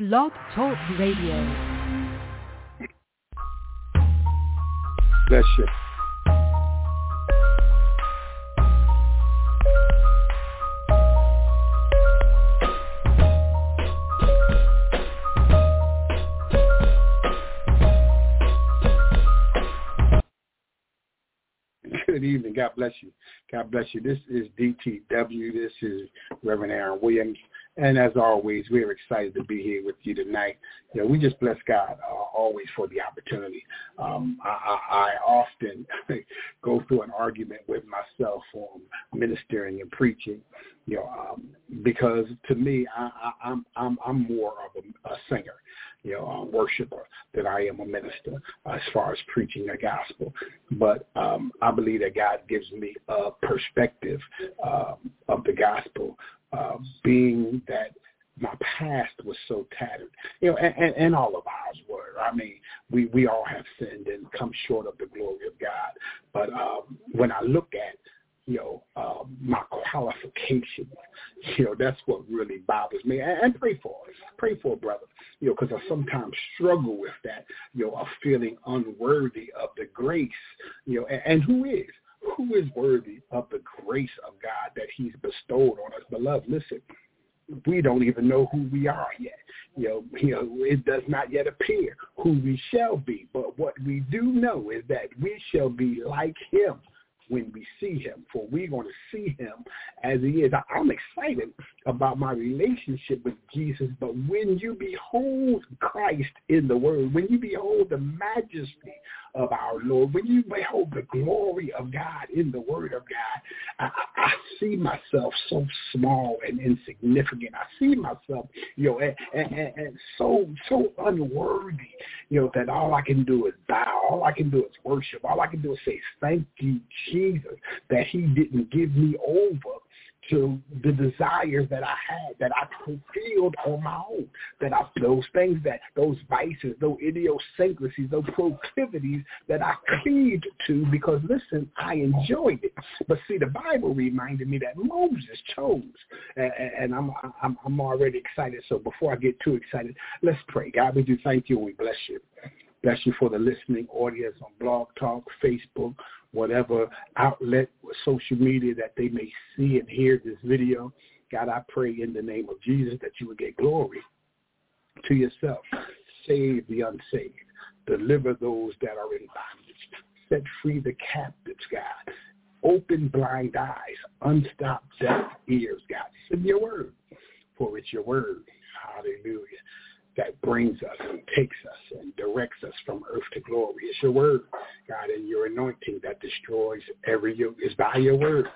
Blog Talk Radio. Bless you. Good evening. God bless you. God bless you. This is DTW. This is Reverend Aaron Williams. And as always, we're excited to be here with you tonight. You know, we just bless God uh, always for the opportunity. Um, I, I, I often go through an argument with myself on ministering and preaching, you know, um, because to me, I, I'm I'm I'm more of a, a singer you know, a worshiper than I am a minister as far as preaching the gospel. But um, I believe that God gives me a perspective um, of the gospel, uh, being that my past was so tattered, you know, and, and, and all of ours were. I mean, we we all have sinned and come short of the glory of God. But um, when I look at you know, uh, my qualifications. You know, that's what really bothers me. And, and pray for us. Pray for a brother. You know, because I sometimes struggle with that. You know, of feeling unworthy of the grace. You know, and, and who is? Who is worthy of the grace of God that He's bestowed on us? Beloved, listen, we don't even know who we are yet. You know, you know, it does not yet appear who we shall be. But what we do know is that we shall be like him when we see him, for we're going to see him as he is. I'm excited about my relationship with Jesus, but when you behold Christ in the Word, when you behold the majesty of our Lord, when you behold the glory of God in the Word of God, I, I see myself so small and insignificant. I see myself, you know, and, and, and so so unworthy, you know, that all I can do is bow. All I can do is worship. All I can do is say, thank you, Jesus, that he didn't give me over to the desires that I had, that I fulfilled on my own, that I, those things that, those vices, those idiosyncrasies, those proclivities that I cleaved to because, listen, I enjoyed it. But see, the Bible reminded me that Moses chose, and, and I'm, I'm, I'm already excited. So before I get too excited, let's pray. God, we do thank you and we bless you. Bless you for the listening audience on Blog Talk, Facebook, whatever outlet, social media that they may see and hear this video. God, I pray in the name of Jesus that you would get glory to yourself. Save the unsaved. Deliver those that are in bondage. Set free the captives, God. Open blind eyes. Unstop deaf ears, God. Send your word, for it's your word. Hallelujah that brings us and takes us and directs us from earth to glory. It's your word, God, and your anointing that destroys every yoke. is by your word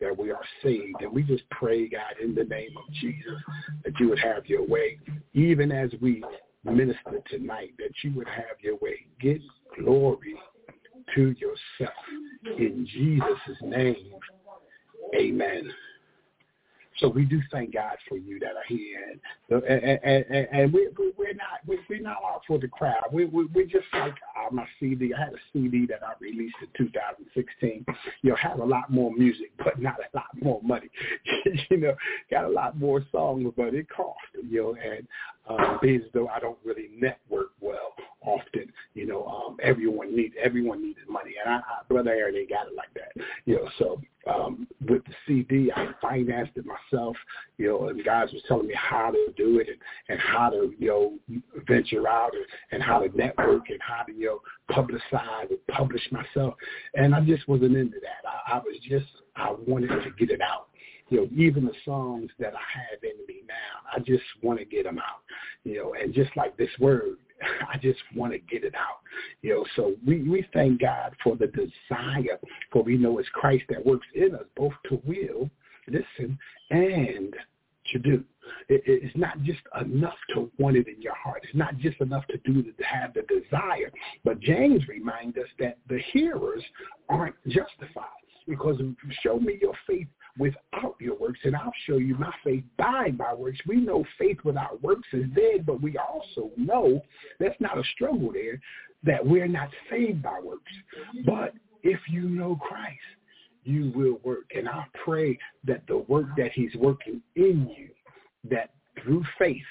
that we are saved. And we just pray, God, in the name of Jesus, that you would have your way. Even as we minister tonight, that you would have your way. Get glory to yourself. In Jesus' name, amen. So we do thank God for you that are here, and and, and, and we, we're not we, we're not out for the crowd. We, we we're just like uh, my CD. I had a CD that I released in 2016. You know, had a lot more music, but not a lot more money. you know, got a lot more songs, but it cost. You know, and uh, being as though I don't really network well often, you know, um, everyone need everyone needed money, and I, I brother Aaron they got it like that. You know, so um, with the CD, I financed it myself, you know, and guys was telling me how to do it and, and how to, you know, venture out and, and how to network and how to, you know, publicize and publish myself. And I just wasn't into that. I, I was just, I wanted to get it out. You know, even the songs that I have in me now, I just want to get them out. You know, and just like this word, I just want to get it out. You know, so we, we thank God for the desire, for we know it's Christ that works in us, both to will, listen, and to do. It, it's not just enough to want it in your heart. It's not just enough to do to have the desire. But James reminds us that the hearers aren't justified because show me your faith without your works, and I'll show you my faith by my works. We know faith without works is dead, but we also know that's not a struggle there, that we're not saved by works. But if you know Christ, you will work. And I pray that the work that he's working in you, that through faith,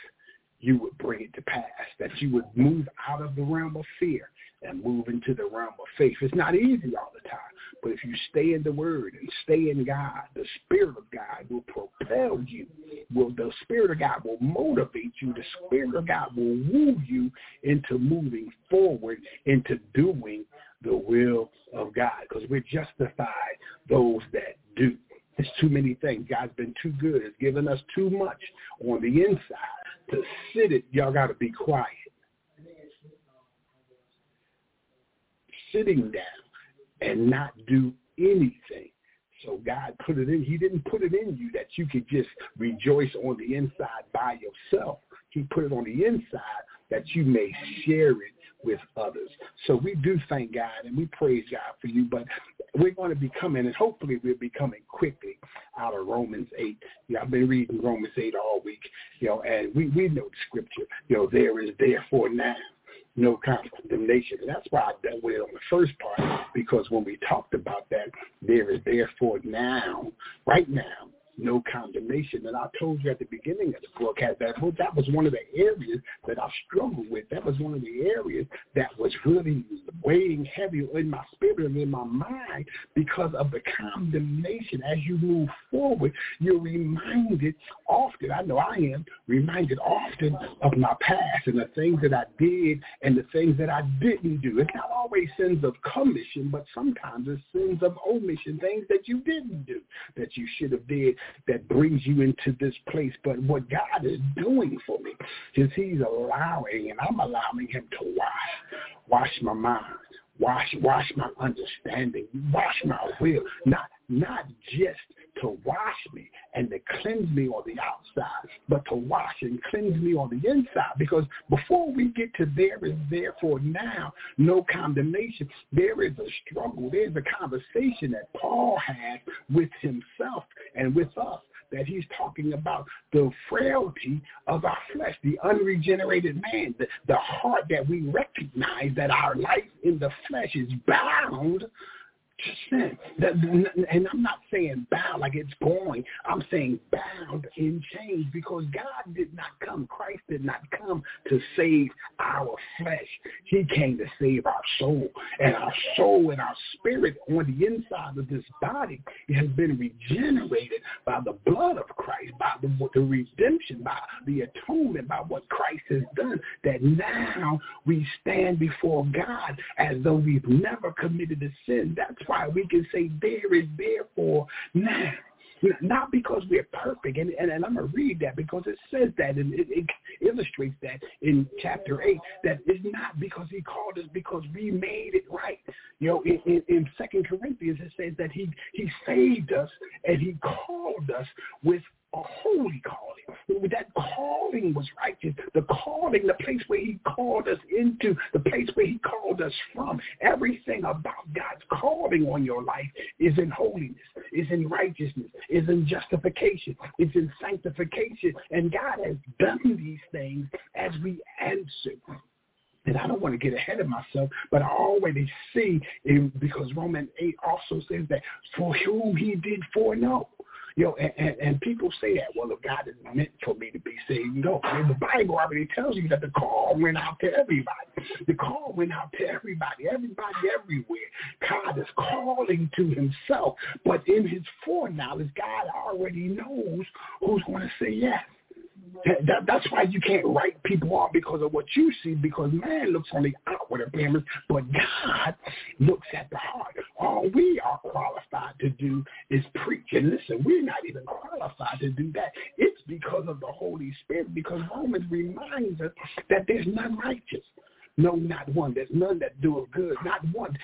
you would bring it to pass, that you would move out of the realm of fear and move into the realm of faith. It's not easy all the time, but if you stay in the Word and stay in God, the Spirit of God will propel you. Will the Spirit of God will motivate you. The Spirit of God will woo you into moving forward, into doing the will of God, because we're justified those that do. There's too many things. God's been too good. It's given us too much on the inside to sit it. Y'all got to be quiet. Sitting down and not do anything. So God put it in. He didn't put it in you that you could just rejoice on the inside by yourself. He put it on the inside that you may share it with others. So we do thank God and we praise God for you, but we're going to be coming, and hopefully we'll be coming quickly out of Romans 8. You know, I've been reading Romans 8 all week, you know, and we, we know the scripture, you know, there is therefore now no condemnation. And that's why I dealt with it on the first part, because when we talked about that, there is therefore now, right now, no condemnation. And I told you at the beginning of the broadcast that that was one of the areas that I struggled with. That was one of the areas that was really weighing heavy in my spirit and in my mind because of the condemnation. As you move forward, you're reminded often, I know I am, reminded often of my past and the things that I did and the things that I didn't do. It's not always sins of commission, but sometimes it's sins of omission, things that you didn't do that you should have did that brings you into this place. But what God is doing for me is he's allowing, and I'm allowing him to wash, wash my mind, wash, wash my understanding, wash my will, not, not just to wash me and to cleanse me on the outside, but to wash and cleanse me on the inside. Because before we get to there is therefore now no condemnation, there is a struggle. There's a conversation that Paul had with himself and with us that he's talking about the frailty of our flesh, the unregenerated man, the, the heart that we recognize that our life in the flesh is bound sin. And I'm not saying bound like it's going. I'm saying bound in chains because God did not come. Christ did not come to save our flesh. He came to save our soul. And our soul and our spirit on the inside of this body has been regenerated by the blood of Christ, by the, the redemption, by the atonement, by what Christ has done, that now we stand before God as though we've never committed a sin. That's why we can say there is therefore now. Not because we're perfect, and, and, and I'm going to read that because it says that, and it, it illustrates that in chapter 8, that it's not because he called us because we made it right. You know, in, in, in 2 Corinthians, it says that he, he saved us and he called us with a holy calling. That calling was righteous. The calling, the place where he called us into, the place where he called us from. Everything about God's calling on your life is in holiness, is in righteousness, is in justification, is in sanctification. And God has done these things as we answer. And I don't want to get ahead of myself, but I already see, because Romans 8 also says that for whom he did foreknow. Know, and, and, and people say that, well, if God is meant for me to be saved, no. Mean, the Bible already tells you that the call went out to everybody. The call went out to everybody, everybody everywhere. God is calling to himself, but in his foreknowledge, God already knows who's going to say yes. That, that's why you can't write people off because of what you see, because man looks on the outward appearance, but God looks at the heart. All we are qualified to do is preach. And listen, we're not even qualified to do that. It's because of the Holy Spirit, because Romans reminds us that there's none righteous. No, not one. There's none that do it good. Not one.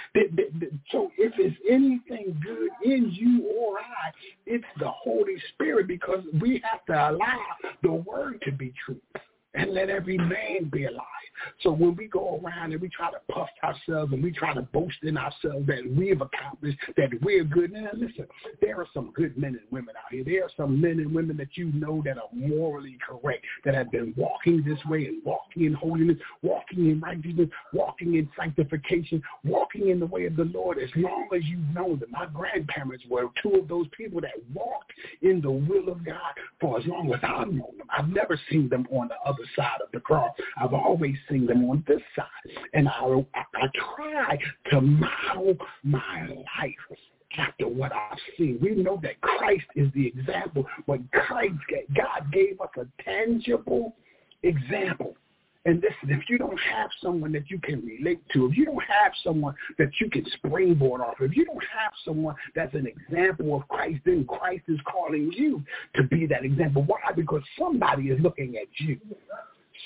So if it's anything good in you or I, it's the Holy Spirit because we have to allow the word to be true and let every man be alive. So when we go around and we try to puff ourselves and we try to boast in ourselves that we've accomplished, that we're good, now listen, there are some good men and women out here. There are some men and women that you know that are morally correct, that have been walking this way and walking in holiness, walking in righteousness, walking in sanctification, walking in the way of the Lord as long as you've known them. My grandparents were two of those people that walked in the will of God for as long as I've known them. I've never seen them on the other side of the cross. I've always seen them on this side. And I, I, try to model my life after what I've seen. We know that Christ is the example. When Christ, God gave us a tangible example. And listen, if you don't have someone that you can relate to, if you don't have someone that you can springboard off, if you don't have someone that's an example of Christ, then Christ is calling you to be that example. Why? Because somebody is looking at you.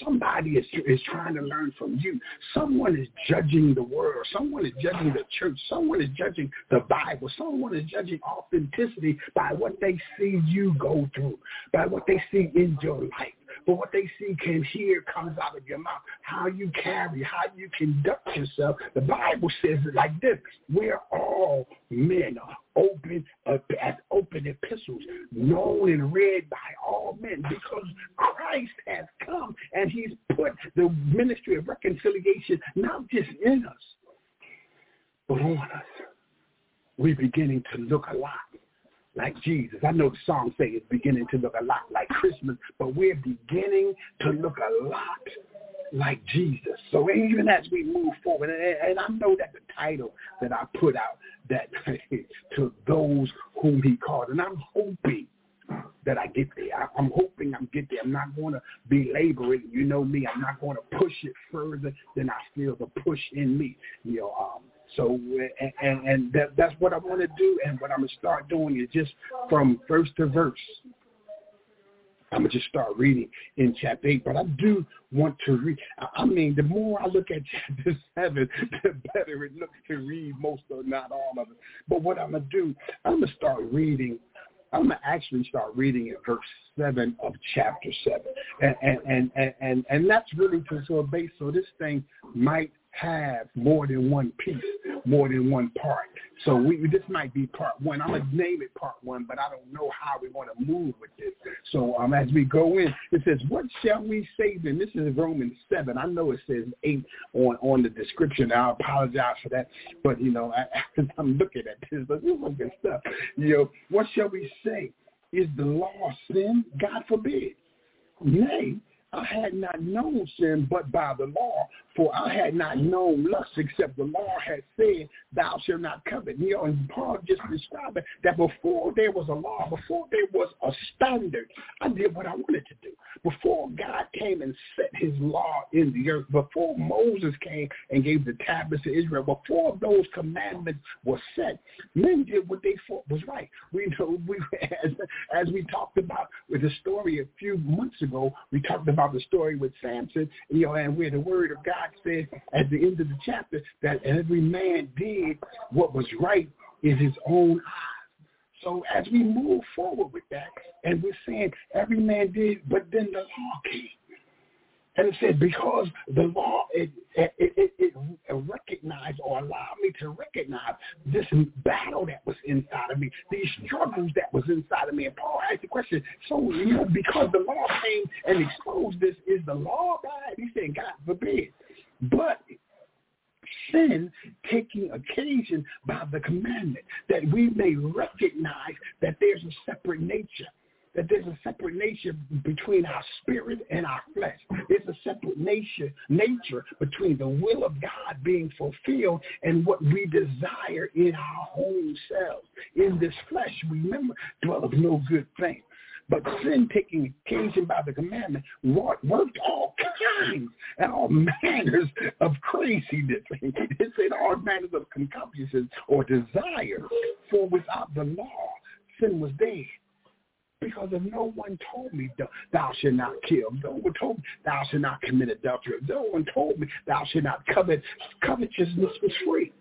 Somebody is, is trying to learn from you. Someone is judging the world. Someone is judging the church. Someone is judging the Bible. Someone is judging authenticity by what they see you go through, by what they see in your life. But what they see can hear comes out of your mouth. How you carry, how you conduct yourself. The Bible says it like this. We're all men open uh, as open epistles, known and read by all men, because Christ has come and he's put the ministry of reconciliation not just in us, but on us. We're beginning to look a lot like Jesus. I know the song say it's beginning to look a lot like Christmas, but we're beginning to look a lot like Jesus. So even as we move forward, and, I know that the title that I put out that to those whom he called, and I'm hoping that I get there. I'm hoping I'm get there. I'm not going to belabor it. You know me. I'm not going to push it further than I feel the push in me. You know, um, so, and, and that, that's what I want to do. And what I'm to start doing is just from verse to verse. I'm to just start reading in chapter 8. But I do want to read. I mean, the more I look at chapter 7, the better it looks to read most of not all of it. But what I'm to do, I'm to start reading I'm gonna actually start reading at verse seven of chapter seven, and and and and and that's really to sort of base. So this thing might have more than one piece, more than one part. So we this might be part one. I'm gonna name it part one, but I don't know how we want to move with this. So um, as we go in, it says, "What shall we say then?" This is Romans seven. I know it says eight on on the description. I apologize for that, but you know I, I'm looking at this, but this is good stuff. You know, what shall we say? Is the law sin? God forbid. Nay, I had not known sin but by the law, for I had not known lust except the law had said, thou shalt not covet. You know, and Paul just described it, that before there was a law, before there was a standard, I did what I wanted to do. Before God came and set his law in the earth, before Moses came and gave the tablets to Israel, before those commandments were set, men did what they thought was right. We know, we, as, as we talked about with the story a few months ago, we talked about the story with Samson, you know, and where the word of God said at the end of the chapter that every man did what was right in his own eyes. So as we move forward with that, and we're saying every man did, but then the law came. And it said, because the law, it, it, it, it recognized or allowed me to recognize this battle that was inside of me, these struggles that was inside of me. And Paul asked the question, so, you because the law came and exposed this, is the law bad? He said, God forbid. But sin taking occasion by the commandment, that we may recognize that there's a separate nature that there's a separate nature between our spirit and our flesh. There's a separate nature nature between the will of God being fulfilled and what we desire in our own selves. In this flesh, remember, dwelleth no good thing. But sin taking occasion by the commandment worked all kinds and all manners of craziness. It said all manners of concupiscence or desire. For without the law, sin was dead because if no one told me thou should not kill, no one told me thou should not commit adultery, no one told me thou should not covet, covetousness was free.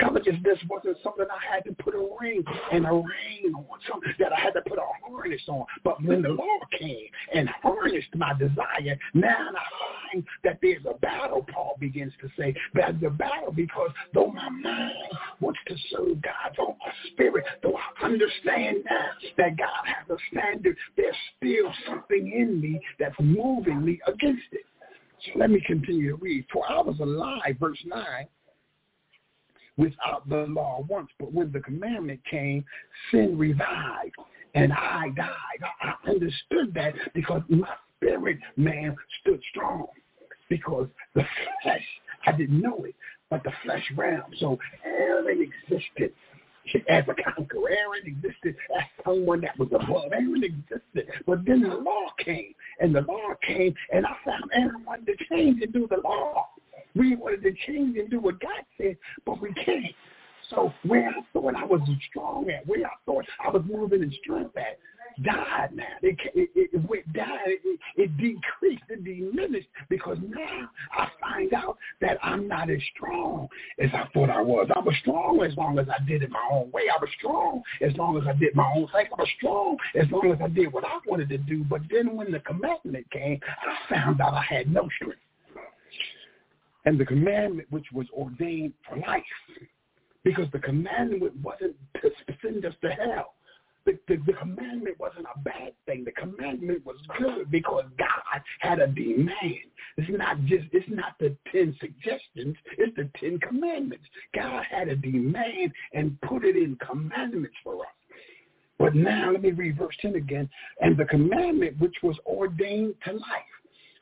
Covetousness wasn't something I had to put a ring and a ring on, something that I had to put a harness on. But when the law came and harnessed my desire, now I find that there's a battle, Paul begins to say. There's a battle because though my mind wants to serve God, though my spirit, though I understand that, that God has a standard, there's still something in me that's moving me against it. So let me continue to read. For I was alive, verse 9, without the law once, but when the commandment came, sin revived, and I died. I understood that because my spirit man stood strong, because the flesh, I didn't know it, but the flesh realm. So Aaron existed as a conqueror. Aaron existed as someone that was above. Aaron existed. But then the law came, and the law came, and I found Aaron wanted to change and do the law. We wanted to change and do what God said, but we can't. So where I thought I was strong at, where I thought I was moving in strength at, died now. It, it, it went down. It, it decreased. It diminished because now I find out that I'm not as strong as I thought I was. I was strong as long as I did it my own way. I was strong as long as I did my own thing. I was strong as long as I did what I wanted to do. But then when the commandment came, I found out I had no strength. And the commandment which was ordained for life, because the commandment wasn't to send us to hell the, the, the commandment wasn't a bad thing. The commandment was good because God had a demand. It's not just it's not the ten suggestions, it's the ten commandments. God had a demand and put it in commandments for us. But now let me read verse 10 again. And the commandment which was ordained to life,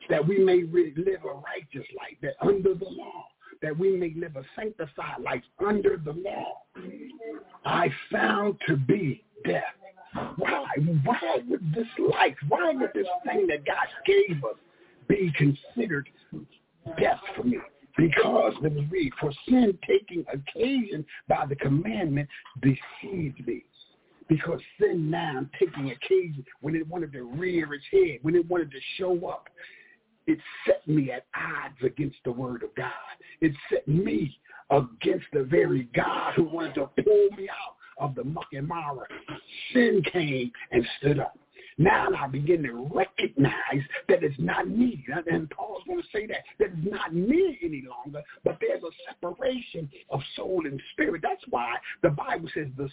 that we may live a righteous life, that under the law, that we may live a sanctified life under the law, I found to be death. Why? Why would this life, why would this thing that God gave us be considered death for me? Because, let me read, for sin taking occasion by the commandment deceived me. Because sin now taking occasion when it wanted to rear its head, when it wanted to show up, it set me at odds against the word of God. It set me against the very God who wanted to pull me out of the muck and mire, sin came and stood up. Now I begin to recognize that it's not me. And Paul's going to say that, that it's not me any longer, but there's a separation of soul and spirit. That's why the Bible says the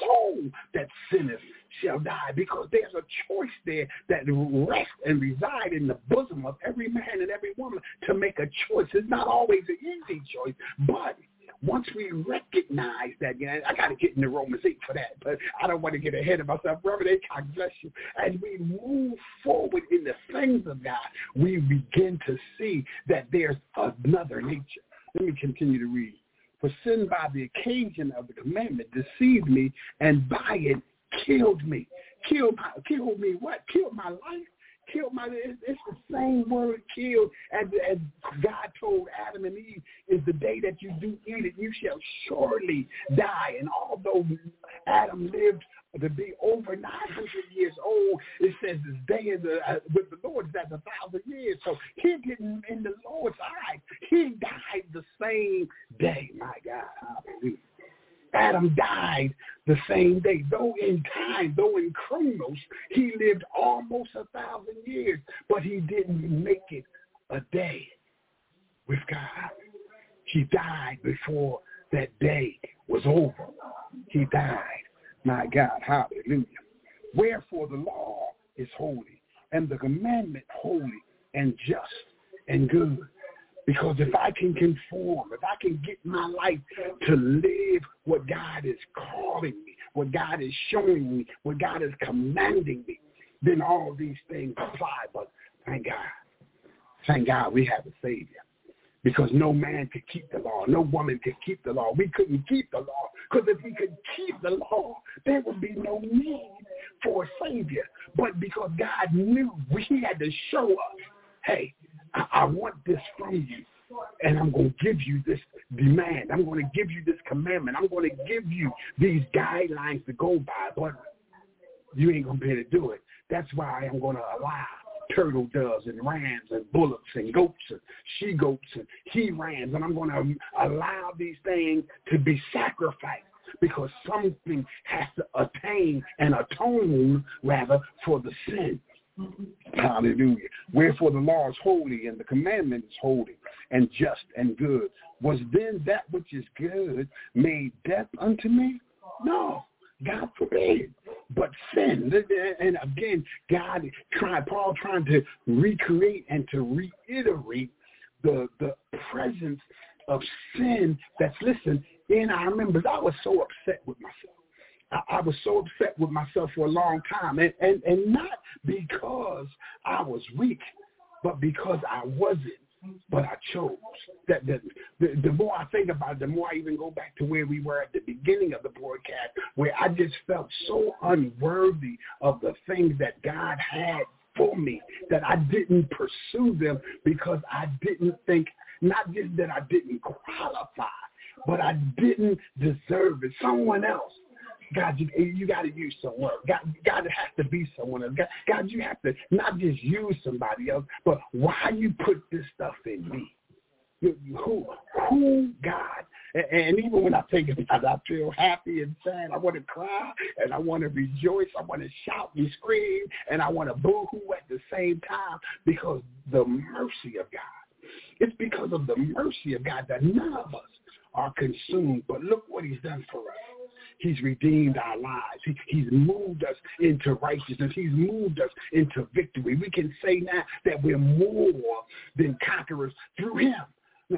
soul that sinneth shall die, because there's a choice there that rests and reside in the bosom of every man and every woman to make a choice. It's not always an easy choice, but once we recognize that, you know, I got to get into Romans 8 for that, but I don't want to get ahead of myself. Reverend A, God bless you. As we move forward in the things of God, we begin to see that there's another nature. Let me continue to read. For sin by the occasion of the commandment deceived me, and by it killed me. Killed, my, killed me what? Killed my life killed my it's, it's the same word killed as, as God told Adam and Eve is the day that you do eat it, you shall surely die. And although Adam lived to be over 900 years old, it says his day is a, uh, with the Lord is as a thousand years. So he didn't, in the Lord's eyes, he died the same day. My God, hallelujah. Adam died the same day. Though in time, though in chronos, he lived almost a thousand years, but he didn't make it a day with God. He died before that day was over. He died. My God, hallelujah. Wherefore the law is holy, and the commandment holy and just and good. Because if I can conform, if I can get my life to live what God is calling me, what God is showing me, what God is commanding me, then all these things apply. But thank God. Thank God we have a Savior. Because no man could keep the law. No woman could keep the law. We couldn't keep the law. Because if we could keep the law, there would be no need for a Savior. But because God knew we had to show us, hey, I, want this from you. And I'm going to give you this demand. I'm going to give you this commandment. I'm going to give you these guidelines to go by. But you ain't going to be able to do it. That's why I'm going to allow turtle doves and rams and bullocks and goats and she goats and he rams. And I'm going to allow these things to be sacrificed because something has to attain and atone rather for the sin. Hallelujah. Wherefore the law is holy and the commandment is holy and just and good. Was then that which is good made death unto me? No. God forbid. but sin. And again, God trying, Paul trying to recreate and to reiterate the the presence of sin that's listen in our members. I was so upset with myself. I, was so upset with myself for a long time, and, and and not because I was weak, but because I wasn't but I chose. That, that the, the more I think about it, the more I even go back to where we were at the beginning of the broadcast, where I just felt so unworthy of the things that God had for me that I didn't pursue them because I didn't think, not just that I didn't qualify, but I didn't deserve it. Someone else God, you, you got to use someone. God, God has to be someone else. God, God, you have to not just use somebody else, but why you put this stuff in me? You, who, who, God? And, and even when I think about it, I feel happy and sad. I want to cry and I want to rejoice. I want to shout and scream and I want to boo-hoo at the same time because the mercy of God. It's because of the mercy of God that none of us are consumed. But look what he's done for us. He's redeemed our lives. He, he's moved us into righteousness. He's moved us into victory. We can say now that we're more than conquerors through him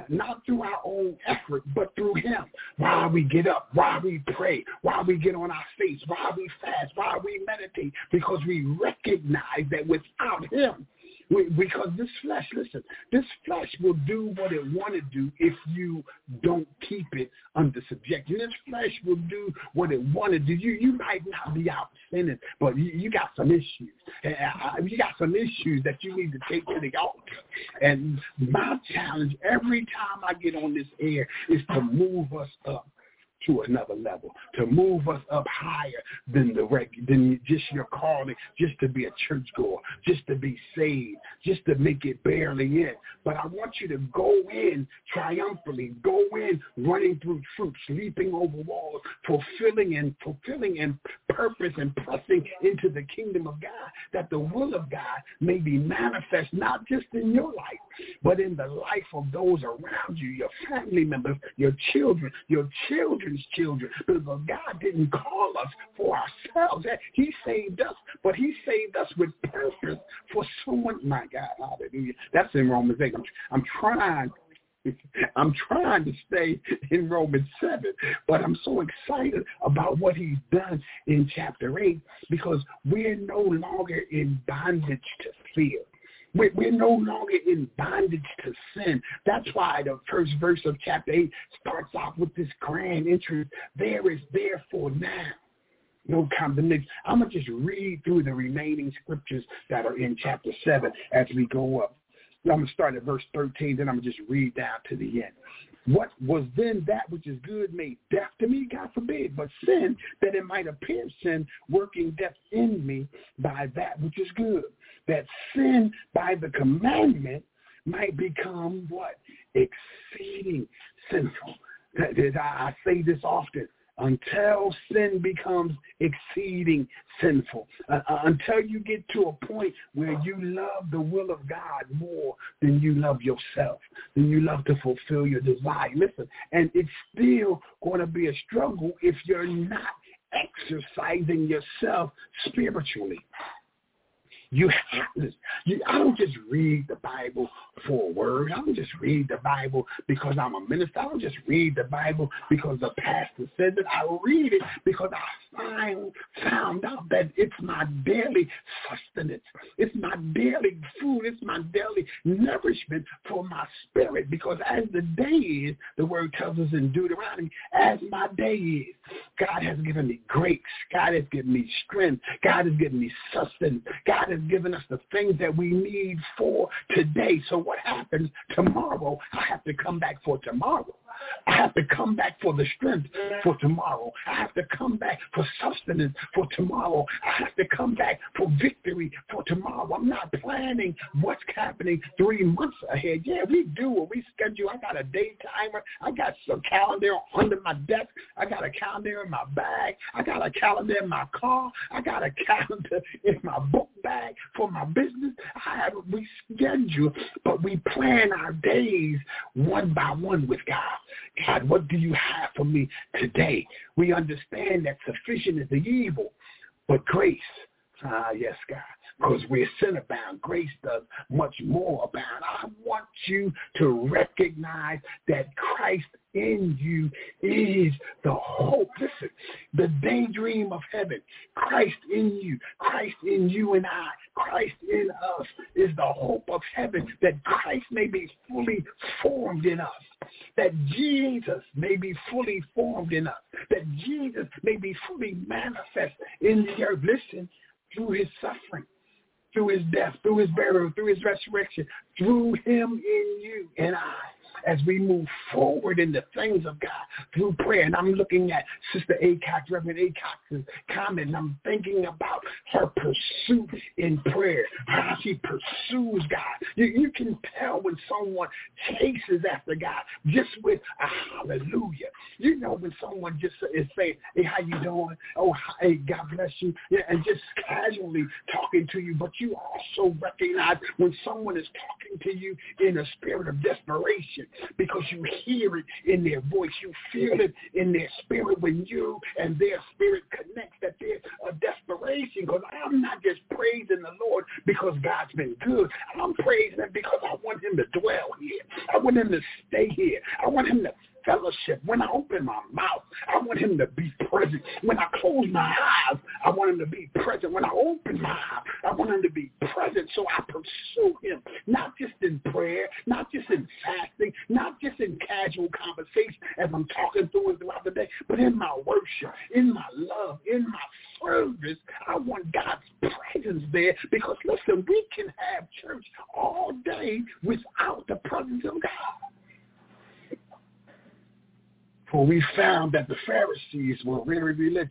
not through our own effort, but through him. Why we get up, why we pray, why we get on our face, why we fast, why we meditate, because we recognize that without him, because this flesh, listen, this flesh will do what it want to do if you don't keep it under subjection. This flesh will do what it want to do. You you might not be out sinning, but you, you got some issues. Uh, you got some issues that you need to take to the altar. And my challenge every time I get on this air is to move us up to another level, to move us up higher than the reg- than just your calling, just to be a churchgoer, just to be saved, just to make it barely in. But I want you to go in triumphantly, go in running through troops, leaping over walls, fulfilling and fulfilling and purpose and pressing into the kingdom of God, that the will of God may be manifest not just in your life, but in the life of those around you, your family members, your children, your children his children. Because God didn't call us for ourselves. He saved us, but he saved us with purpose for someone. My God, hallelujah. That's in Romans 8. I'm, I'm trying I'm trying to stay in Romans 7, but I'm so excited about what he's done in chapter 8 because we're no longer in bondage to fear. We're, we're no longer in bondage to sin. That's why the first verse of chapter 8 starts off with this grand entry. There is therefore now no condemnation. I'm going to just read through the remaining scriptures that are in chapter 7 as we go up. I'm going to start at verse 13, then I'm going to just read down to the end. What was then that which is good made death to me? God forbid. But sin, that it might appear sin, working death in me by that which is good. That sin by the commandment might become what? Exceeding sinful. I say this often until sin becomes exceeding sinful, uh, uh, until you get to a point where you love the will of God more than you love yourself, than you love to fulfill your desire. Listen, and it's still going to be a struggle if you're not exercising yourself spiritually. You have this. You, I don't just read the Bible for a word. I don't just read the Bible because I'm a minister. I don't just read the Bible because the pastor said it. I read it because I find, found out that it's my daily sustenance. It's my daily food. It's my daily nourishment for my spirit because as the day is, the word tells us in Deuteronomy, as my day is, God has given me grace. God has given me strength. God has given me sustenance. God has given us the things that we need for today. So what happens tomorrow, I have to come back for tomorrow. I have to come back for the strength for tomorrow. I have to come back for sustenance for tomorrow. I have to come back for victory for tomorrow. I'm not planning what's happening three months ahead. Yeah, we do what we schedule. I got a day timer. I got some calendar under my desk. I got a calendar in my bag. I got a calendar in my car. I got a calendar in my book bag for my business. I have we schedule, but we plan our days one by one with God. God, what do you have for me today? We understand that sufficient is the evil, But grace, ah, yes, God, because we're sinner bound. Grace does much more abound. I want you to recognize that Christ in you is the hope. Listen, the daydream of heaven. Christ in you. Christ in you and I. Christ in us is the hope of heaven that Christ may be fully formed in us. That Jesus may be fully formed in us. That Jesus may be fully manifest in the earth. Listen, through his suffering through his death, through his burial, through his resurrection, through him in you and I as we move forward in the things of God through prayer. And I'm looking at Sister Acox, Reverend Acox's comment, and I'm thinking about her pursuit in prayer, how she pursues God. You, you can tell when someone chases after God just with a hallelujah. You know when someone just is saying, hey, how you doing? Oh, hey, God bless you. Yeah, and just casually talking to you. But you also recognize when someone is talking to you in a spirit of desperation because you hear it in their voice. You feel it in their spirit when you and their spirit connect that there's a desperation because I'm not just praising the Lord because God's been good. I'm praising him because I want him to dwell here. I want him to stay here. I want him to fellowship. When I open my mouth, I want him to be present. When I close my eyes, I want him to be present. When I open my eyes, I want him to be present. So I pursue him, not just in prayer, not just in fasting, not just in casual conversation as I'm talking through it throughout the day, but in my worship, in my love, in my service. I want God's presence there because listen, we can have church all day without the presence of God. For we found that the Pharisees were very religious.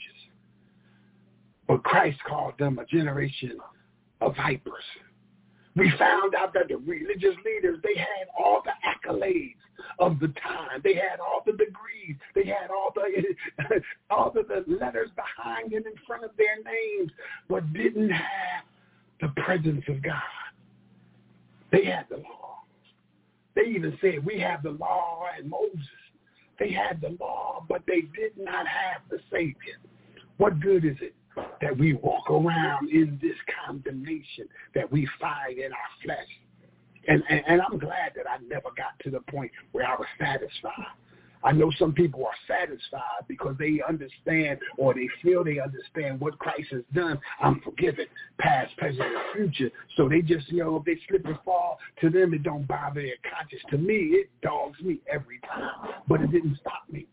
But Christ called them a generation of vipers. We found out that the religious leaders, they had all the accolades of the time. They had all the degrees. They had all the all of the letters behind and in front of their names, but didn't have the presence of God. They had the law. They even said, we have the law and Moses. They had the law, but they did not have the Savior. What good is it that we walk around in this condemnation that we find in our flesh? And, and, and I'm glad that I never got to the point where I was satisfied. I know some people are satisfied because they understand or they feel they understand what Christ has done. I'm forgiven, past, present, and future. So they just, you know, if they slip and fall, to them it don't bother their conscience. To me, it dogs me every time. But it didn't stop me.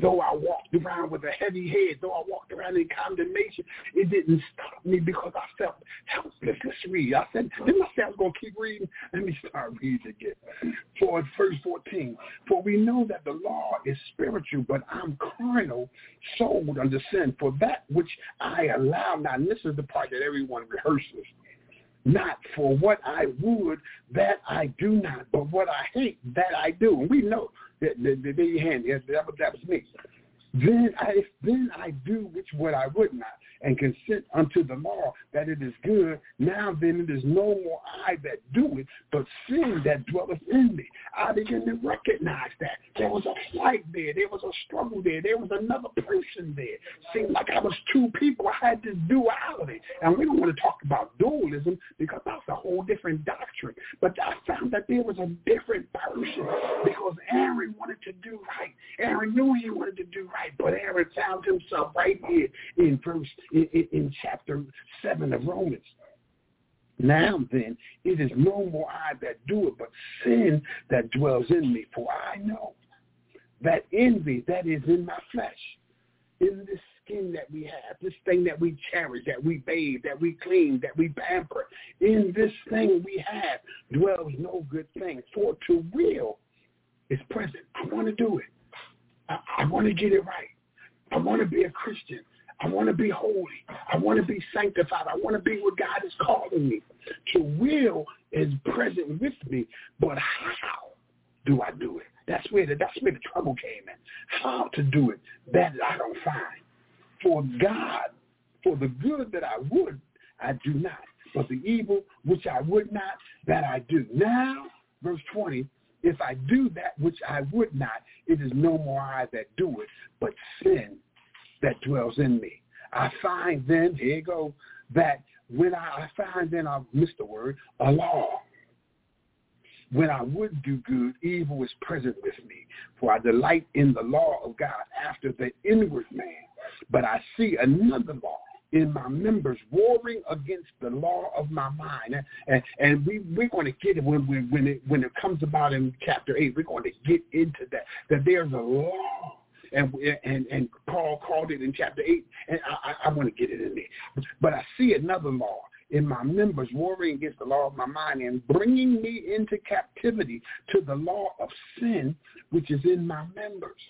Though I walked around with a heavy head, though I walked around in condemnation, it didn't stop me because I felt helpless. Let's read. I said, didn't I say I was going to keep reading? Let me start reading again. For verse 14, for we know that the law is spiritual, but I'm carnal, sold under sin. For that which I allow, now this is the part that everyone rehearses, not for what I would, that I do not, but what I hate, that I do. And we know there you hand. That, that was me. Then I then I do which what I would not, and consent unto the law that it is good. Now then it is no more I that do it, but sin that dwelleth in me. I begin to recognize that. There was a fight there. There was a struggle there. There was another person there. Seemed like I was two people. I had this duality. And we don't want to talk about dualism because that's a whole different doctrine. But I found that there was a different person because Aaron wanted to do right. Aaron knew he wanted to do right, but Aaron found himself right here in verse in, in, chapter 7 of Romans. Now then, it is no more I that do it, but sin that dwells in me. For I know that envy that is in my flesh, in this skin that we have, this thing that we cherish, that we bathe, that we clean, that we pamper, in this thing we have dwells no good thing. For to will is present. I want to do it. I, I want to get it right. I want to be a Christian. I want to be holy. I want to be sanctified. I want to be what God is calling me. To will is present with me, but how do I do it? That's where the, that's where the trouble came in. How to do it, that I don't find. For God, for the good that I would, I do not. But the evil which I would not, that I do. Now, verse 20, if I do that which I would not, it is no more I that do it, but sin that dwells in me. I find then, here you go, that when I, I find then, I've missed the word, a law. When I would do good, evil is present with me. For I delight in the law of God after the inward man. But I see another law in my members warring against the law of my mind. And, and we, we're going to get it when, we, when, it when it comes about in chapter 8. We're going to get into that, that there's a law and and and Paul called it in chapter eight, and I, I want to get it in there. But I see another law in my members warring against the law of my mind and bringing me into captivity to the law of sin which is in my members.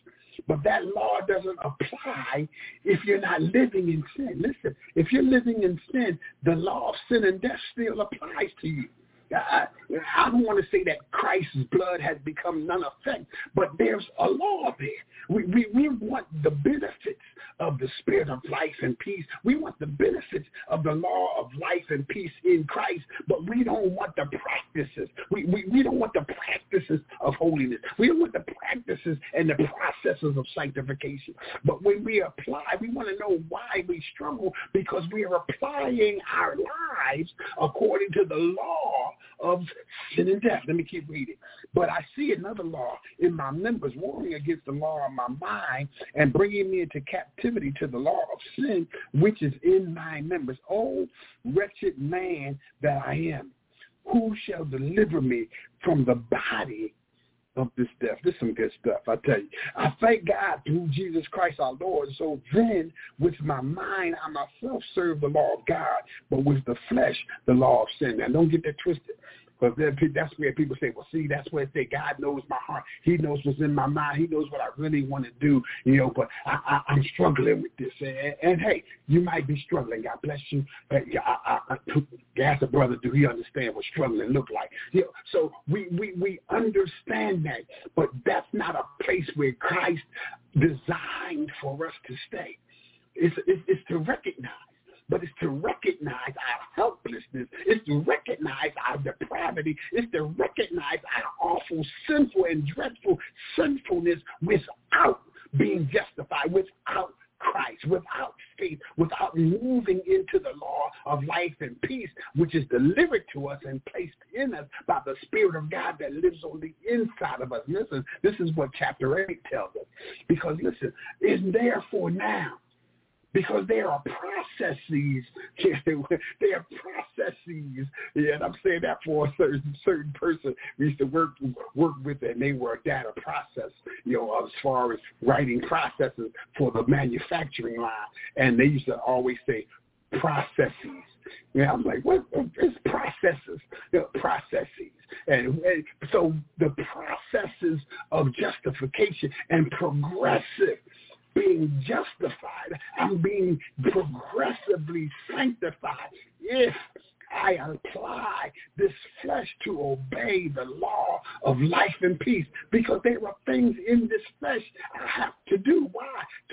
But that law doesn't apply if you're not living in sin. Listen, if you're living in sin, the law of sin and death still applies to you. I, I don't want to say that Christ's blood has become none effect, but there's a law there. We, we, we want the benefits of the spirit of life and peace. We want the benefits of the law of life and peace in Christ, but we don't want the practices. We, we, we don't want the practices of holiness. We don't want the practices and the processes of sanctification. But when we apply, we want to know why we struggle because we are applying our lives according to the law of sin and death. Let me keep reading. But I see another law in my members warring against the law of my mind and bringing me into captivity to the law of sin, which is in my members. Oh, wretched man that I am. Who shall deliver me from the body of this stuff. This is some good stuff, I tell you. I thank God through Jesus Christ our Lord. So then, with my mind, I myself serve the law of God, but with the flesh, the law of sin. Now, don't get that twisted. But that's where people say, well, see, that's where they God knows my heart. He knows what's in my mind. He knows what I really want to do, you know, but I, I, I'm struggling with this. And, and, hey, you might be struggling. God bless you. But I, I, I, ask a brother, do he understand what struggling look like? You know, so we, we, we understand that, but that's not a place where Christ designed for us to stay. It's, it's, it's to recognize but it's to recognize our helplessness. It's to recognize our depravity. It's to recognize our awful, sinful, and dreadful sinfulness without being justified, without Christ, without faith, without moving into the law of life and peace, which is delivered to us and placed in us by the Spirit of God that lives on the inside of us. Listen, this is what chapter 8 tells us. Because listen, it's therefore now because there are processes. there are processes. And I'm saying that for a certain certain person we used to work work with, and they were a data process. You know, as far as writing processes for the manufacturing line, and they used to always say processes. Yeah, I'm like, what? It's processes, you know, processes. And, and so the processes of justification and progressive being justified. I'm being progressively sanctified if I apply this flesh to obey the law of life and peace because there are things in this flesh I have to do. Why?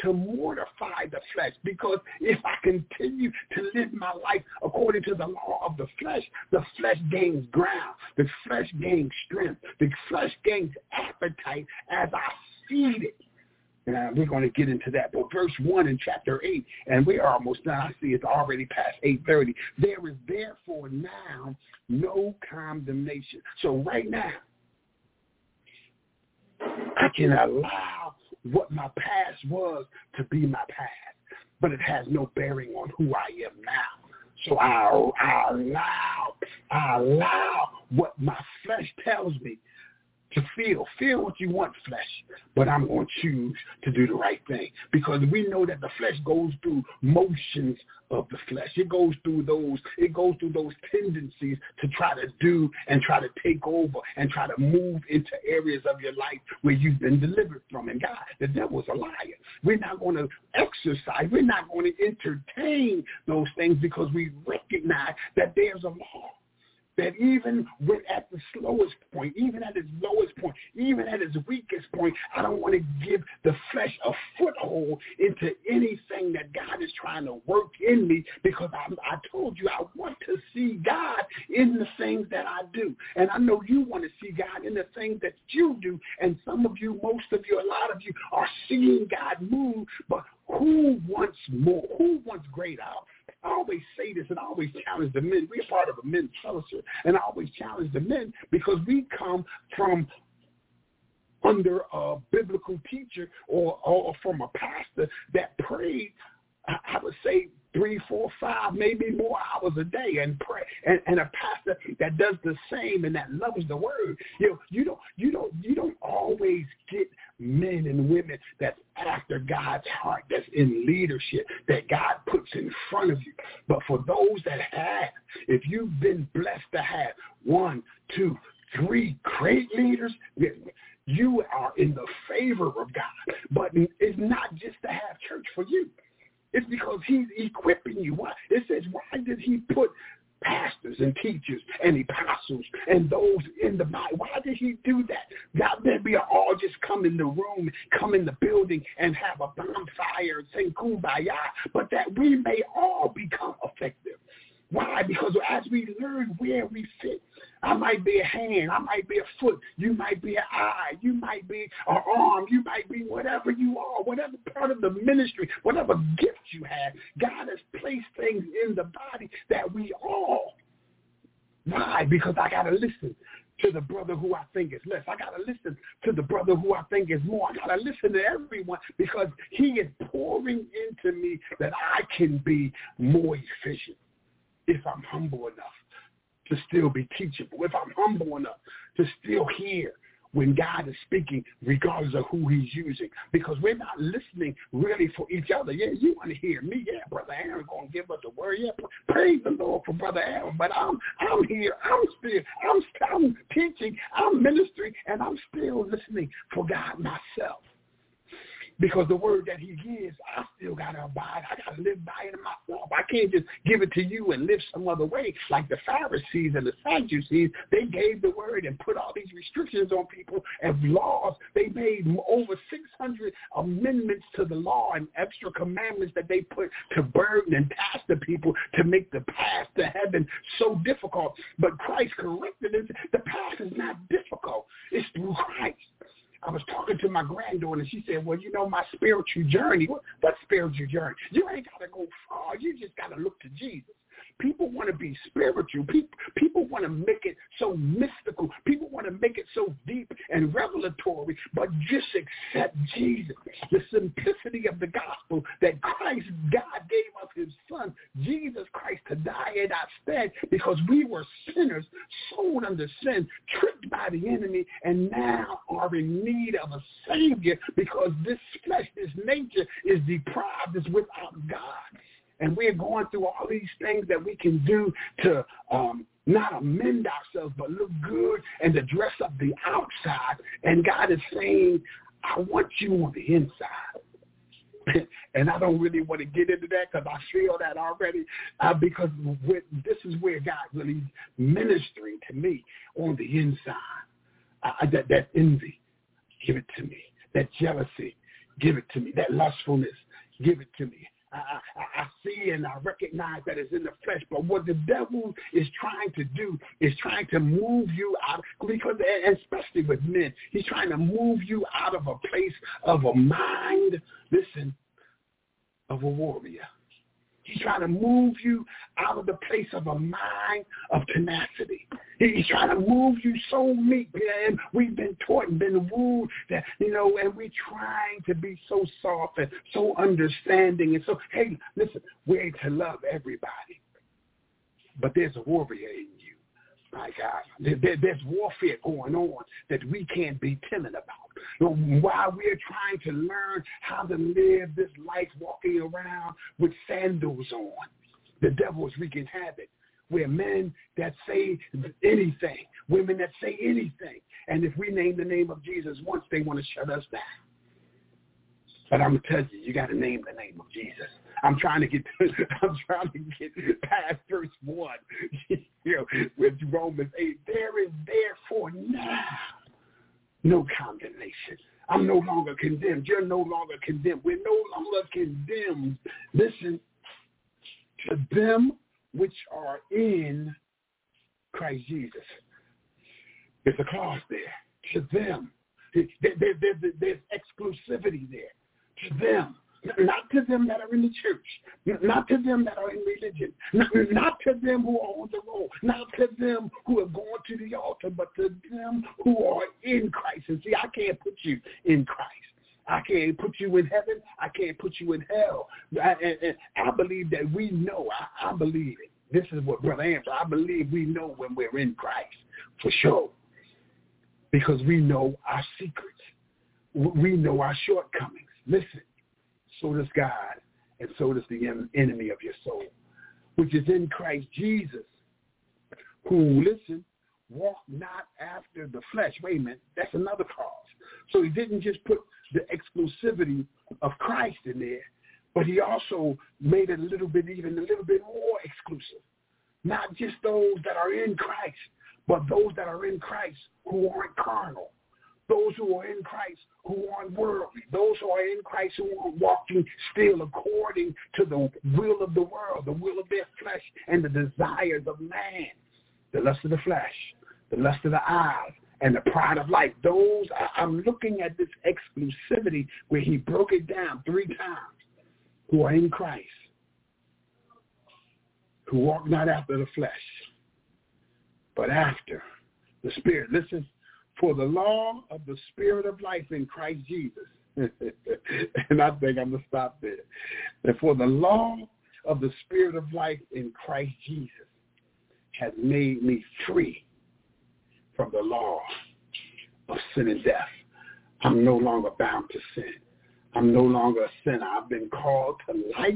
To mortify the flesh because if I continue to live my life according to the law of the flesh, the flesh gains ground. The flesh gains strength. The flesh gains appetite as I feed it. Uh, we're going to get into that. But verse 1 in chapter 8, and we are almost done. I see it's already past 8.30. There is therefore now no condemnation. So right now, I can allow what my past was to be my past, but it has no bearing on who I am now. So I, I allow, I allow what my flesh tells me to feel. Feel what you want, flesh. But I'm going to choose to do the right thing because we know that the flesh goes through motions of the flesh. It goes through those. It goes through those tendencies to try to do and try to take over and try to move into areas of your life where you've been delivered from. And God, the devil's a liar. We're not going to exercise. We're not going to entertain those things because we recognize that there's a law that even when at the slowest point, even at its lowest point, even at its weakest point, I don't want to give the flesh a foothold into anything that God is trying to work in me because I, I told you I want to see God in the things that I do. And I know you want to see God in the things that you do. And some of you, most of you, a lot of you are seeing God move, but who wants more? Who wants greater? I always say this and I always challenge the men. We're part of a men's fellowship. And I always challenge the men because we come from under a biblical teacher or, or from a pastor that prayed, I would say three, four, five, maybe more hours a day and pray and, and a pastor that does the same and that loves the word. You know, you don't you don't you don't always get men and women that's after God's heart, that's in leadership, that God puts in front of you. But for those that have, if you've been blessed to have one, two, three great leaders, you are in the favor of God. But it's not just to have church for you. It's because he's equipping you. Why? It says, why did he put pastors and teachers and apostles and those in the body. Why did he do that? God, that we all just come in the room, come in the building and have a bonfire and sing kumbaya, but that we may all become effective. Why? Because as we learn where we fit, I might be a hand, I might be a foot, you might be an eye, you might be an arm, you might be whatever you are, whatever part of the ministry, whatever gift you have. God has placed things in the body that we all. Why? Because I got to listen to the brother who I think is less. I got to listen to the brother who I think is more. I got to listen to everyone because he is pouring into me that I can be more efficient if I'm humble enough to still be teachable, if I'm humble enough to still hear when God is speaking, regardless of who he's using, because we're not listening really for each other. Yeah, you want to hear me. Yeah, Brother Aaron going to give us a word. Yeah, praise the Lord for Brother Aaron. But I'm I'm here. I'm still I'm, I'm teaching. I'm ministering, and I'm still listening for God myself. Because the word that he gives, I still got to abide. I got to live by it in myself. I can't just give it to you and live some other way. Like the Pharisees and the Sadducees, they gave the word and put all these restrictions on people and laws. They made over 600 amendments to the law and extra commandments that they put to burden and task the people to make the path to heaven so difficult. But Christ corrected it. The path is not difficult. It's through Christ. I was talking to my granddaughter, and she said, well, you know, my spiritual journey. What, what spiritual journey? You ain't got to go far. You just got to look to Jesus. People want to be spiritual. People, want to make it so mystical. People want to make it so deep and revelatory, but just accept Jesus. The simplicity of the gospel that Christ, God gave us his son, Jesus Christ, to die in our stead because we were sinners, sold under sin, tricked by the enemy, and now are in need of a Savior because this flesh, this nature is deprived, is without God and we're going through all these things that we can do to um, not amend ourselves, but look good and to dress up the outside. And God is saying, I want you on the inside. and I don't really want to get into that because I feel that already uh, because this is where God really ministering to me on the inside. Uh, that, that envy, give it to me. That jealousy, give it to me. That lustfulness, give it to me. I, I, see and I recognize that it's in the flesh. But what the devil is trying to do is trying to move you out, because especially with men, he's trying to move you out of a place of a mind, listen, of a warrior. He's trying to move you out of the place of a mind of tenacity. He's trying to move you so meek. And we've been taught and been wooed that, you know, and we're trying to be so soft and so understanding. And so, hey, listen, we're to love everybody. But there's a warrior in you. My God, there, there's warfare going on that we can't be timid about. While we're trying to learn how to live this life walking around with sandals on, the devil is wreaking havoc. We're men that say anything, women that say anything. And if we name the name of Jesus once, they want to shut us down. But I'm gonna tell you, you got to name the name of Jesus. I'm trying to get I'm trying to get past verse one. you know, with Romans eight, there is therefore now no condemnation. I'm no longer condemned. You're no longer condemned. We're no longer condemned. Listen to them which are in Christ Jesus. There's a clause there. To them. there's exclusivity there. To them not to them that are in the church, not to them that are in religion, not, to them who are on the road, not to them who are going to the altar, but to them who are in Christ. And see, I can't put you in Christ. I can't put you in heaven. I can't put you in hell. I, and I believe that we know. I, I believe it. This is what Brother Amber, I believe we know when we're in Christ, for sure. Because we know our secrets. We know our shortcomings. Listen, so does God, and so does the enemy of your soul, which is in Christ Jesus, who, listen, walk not after the flesh. Wait a minute, that's another cause. So he didn't just put the exclusivity of Christ in there, but he also made it a little bit, even a little bit more exclusive. Not just those that are in Christ, but those that are in Christ who aren't carnal, those who are in Christ who aren't worldly, those who are in Christ who are walking still according to the will of the world, the will of their flesh, and the desires of man, the lust of the flesh, the lust of the eyes, and the pride of life. Those, I'm looking at this exclusivity where he broke it down three times, who are in Christ, who walk not after the flesh, but after the Spirit. Listen, for the law of the spirit of life in Christ Jesus. and I think I'm going to stop there. That for the law of the spirit of life in Christ Jesus has made me free from the law of sin and death. I'm no longer bound to sin. I'm no longer a sinner. I've been called to life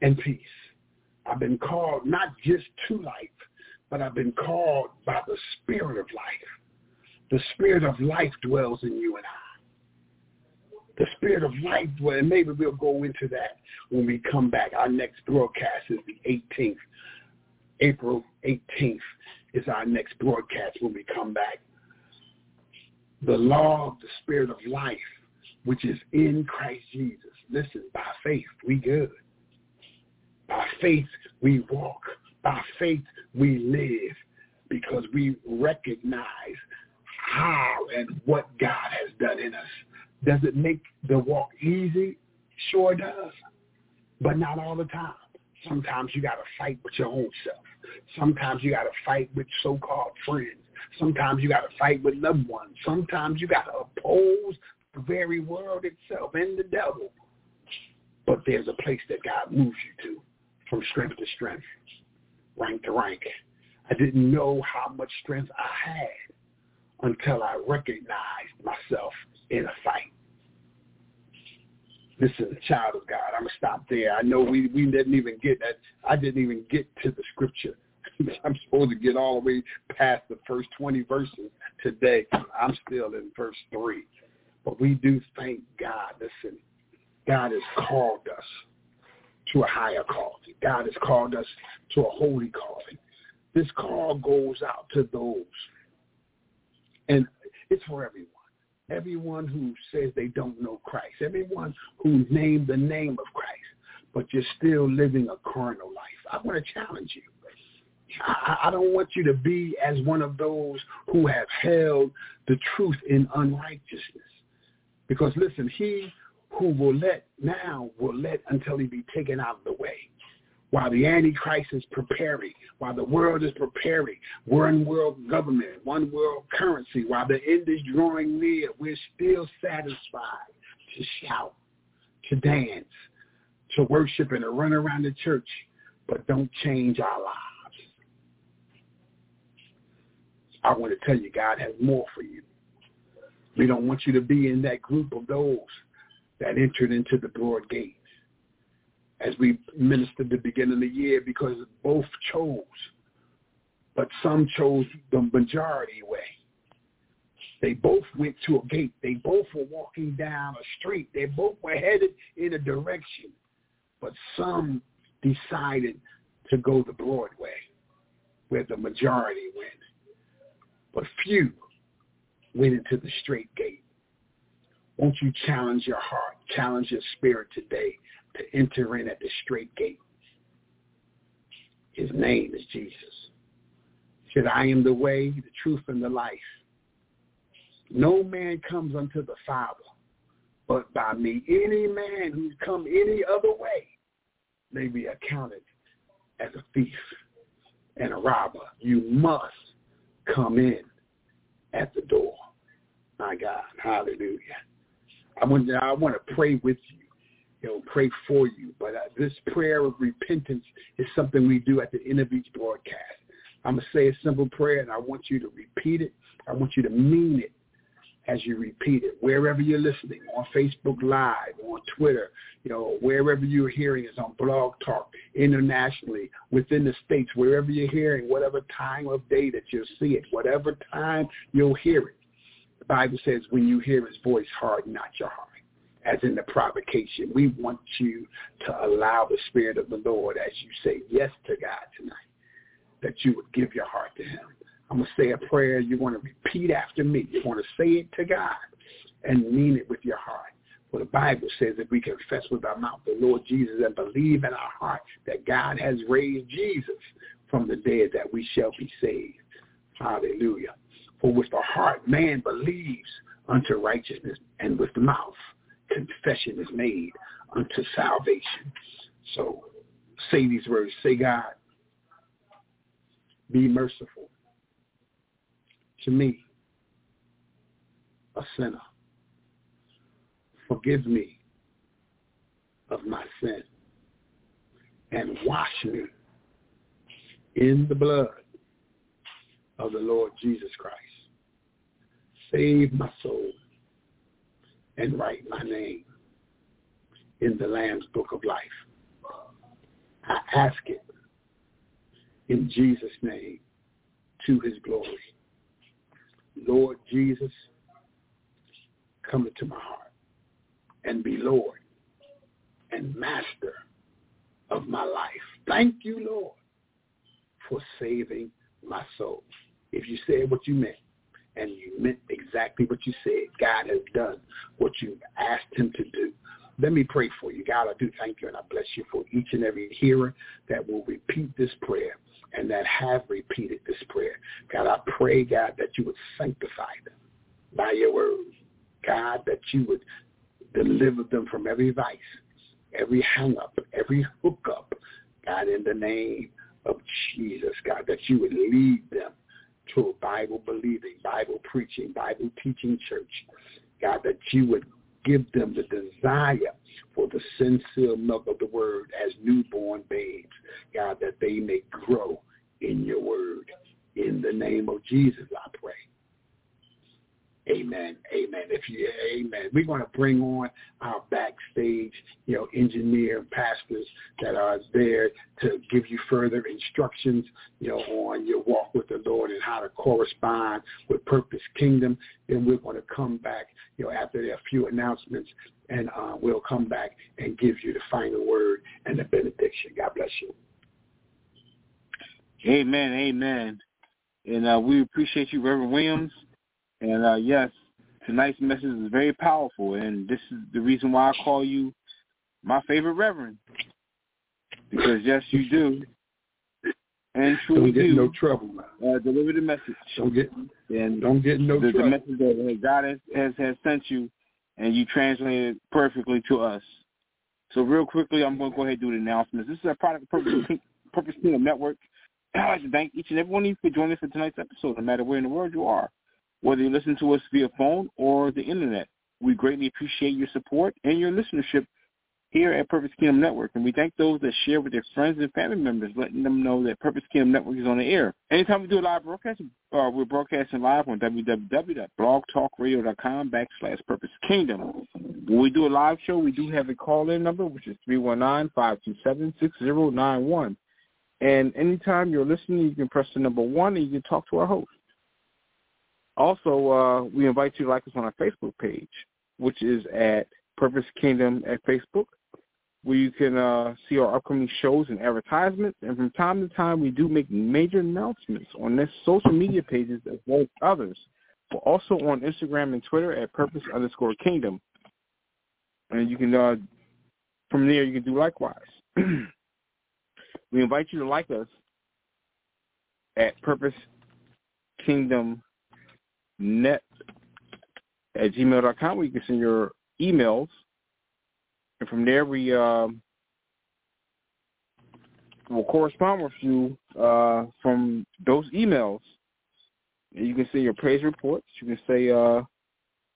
and peace. I've been called not just to life, but I've been called by the spirit of life. The spirit of life dwells in you and I. The spirit of life, well, and maybe we'll go into that when we come back. Our next broadcast is the 18th. April 18th is our next broadcast when we come back. The law of the spirit of life, which is in Christ Jesus. Listen, by faith, we good. By faith, we walk. By faith, we live because we recognize how and what God has done in us. Does it make the walk easy? Sure does, but not all the time. Sometimes you got to fight with your own self. Sometimes you got to fight with so-called friends. Sometimes you got to fight with loved ones. Sometimes you got to oppose the very world itself and the devil. But there's a place that God moves you to from strength to strength, rank to rank. I didn't know how much strength I had until I recognized myself in a fight. This is a child of God, I'm gonna stop there. I know we we didn't even get that. I didn't even get to the scripture. I'm supposed to get all the way past the first 20 verses today. I'm still in verse three, but we do thank God. Listen, God has called us to a higher calling. God has called us to a holy calling. This call goes out to those, and it's for everyone. Everyone who says they don't know Christ. Everyone who named the name of Christ, but you're still living a carnal life. I want to challenge you. I, I don't want you to be as one of those who have held the truth in unrighteousness. Because listen, he who will let now will let until he be taken out of the way. While the Antichrist is preparing, while the world is preparing, one world government, one world currency, while the end is drawing near, we're still satisfied to shout, to dance, to worship and to run around the church, but don't change our lives. I want to tell you, God has more for you. We don't want you to be in that group of those that entered into the broad gates as we ministered the beginning of the year because both chose, but some chose the majority way. They both went to a gate. They both were walking down a street. They both were headed in a direction. But some decided to go the broad way, where the majority went. But few went into the strait gate. Won't you challenge your heart, challenge your spirit today to enter in at the strait gate? His name is Jesus. He said, I am the way, the truth, and the life. No man comes unto the Father but by me. Any man who's come any other way may be accounted as a thief and a robber. You must come in at the door. My God, hallelujah. I want to, I want to pray with you, you know, pray for you. But uh, this prayer of repentance is something we do at the end of each broadcast. I'm going to say a simple prayer, and I want you to repeat it. I want you to mean it as you repeat it, wherever you're listening, on Facebook Live, on Twitter, you know, wherever you're hearing is on Blog Talk, internationally, within the States, wherever you're hearing, whatever time of day that you'll see it, whatever time you'll hear it. Bible says when you hear his voice, harden not your heart. As in the provocation, we want you to allow the Spirit of the Lord as you say yes to God tonight, that you would give your heart to him I'm going to say a prayer. You want to repeat after me. You want to say it to God and mean it with your heart. Well, the Bible says that we confess with our mouth the Lord Jesus and believe in our heart that God has raised Jesus from the dead, that we shall be saved. Hallelujah. For with the heart man believes unto righteousness, and with the mouth confession is made unto salvation. So say these words. Say, God, be merciful to me, a sinner. Forgive me of my sin and wash me in the blood of the Lord Jesus Christ. Save my soul and write my name in the Lamb's book of life. I ask it in Jesus' name to his glory. Lord Jesus, come into my heart and be Lord and master of my life. Thank you, Lord, for saving my soul. If you said what you meant, and you meant exactly what you said, God has done what you asked him to do. Let me pray for you. God, I do thank you and I bless you for each and every hearer that will repeat this prayer and that have repeated this prayer. God, I pray, God, that you would sanctify them by your word. God, that you would deliver them from every vice, every hang-up, every hookup. God, in the name of Jesus, God, that you would lead them to a Bible-believing, Bible-preaching, Bible-teaching church. God, that you would give them the desire for the sincere milk of the word as newborn babes, God, that they may grow in your word. In the name of Jesus, I pray. Amen. Amen. If you amen. We're going to bring on our backstage, you know, engineer pastors that are there to give you further instructions, you know, on your walk with the Lord and how to correspond with Purpose Kingdom. Then we're going to come back, you know, after there are a few announcements and uh, we'll come back and give you the final word and the benediction. God bless you. Amen. Amen. And uh, we appreciate you, Reverend Williams. And uh, yes, tonight's message is very powerful, and this is the reason why I call you my favorite Reverend. Because yes, you do, and truly don't get do. no trouble. Uh, deliver the message. Don't get and don't get no the, trouble. The message that God has, has has sent you, and you translate it perfectly to us. So real quickly, I'm going to go ahead and do the announcements. This is a product of Purpose, Purpose Kingdom Network. I'd like to thank each and every one of you for joining us for tonight's episode, no matter where in the world you are whether you listen to us via phone or the internet. We greatly appreciate your support and your listenership here at Purpose Kingdom Network, and we thank those that share with their friends and family members, letting them know that Purpose Kingdom Network is on the air. Anytime we do a live broadcast, uh, we're broadcasting live on www.blogtalkradio.com backslash Purpose Kingdom. When we do a live show, we do have a call-in number, which is 319-527-6091. And anytime you're listening, you can press the number one and you can talk to our host. Also, uh, we invite you to like us on our Facebook page, which is at Purpose Kingdom at Facebook, where you can uh, see our upcoming shows and advertisements. And from time to time, we do make major announcements on this social media pages as well as others. We're also on Instagram and Twitter at Purpose underscore Kingdom. And you can, uh, from there, you can do likewise. we invite you to like us at Purpose Kingdom net at gmail.com where you can send your emails. And from there, we uh, will correspond with you uh, from those emails. You can send your praise reports. You can say uh,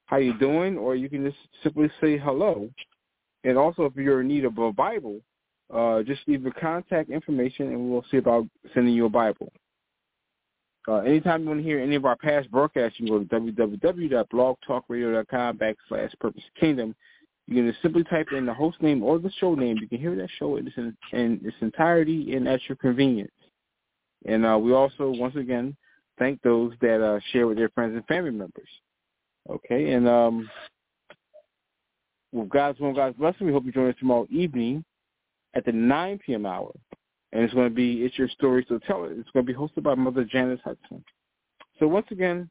how you doing, or you can just simply say hello. And also, if you're in need of a Bible, uh, just leave your contact information, and we'll see about sending you a Bible. Uh, anytime you want to hear any of our past broadcasts, you can go to www.blogtalkradio.com backslash Purpose Kingdom. You can just simply type in the host name or the show name. You can hear that show in its, in its entirety and at your convenience. And uh, we also, once again, thank those that uh, share with their friends and family members. Okay, and um, with God's will God's blessing, we hope you join us tomorrow evening at the 9 p.m. hour and it's going to be It's Your Story, So Tell It. It's going to be hosted by Mother Janice Hudson. So once again,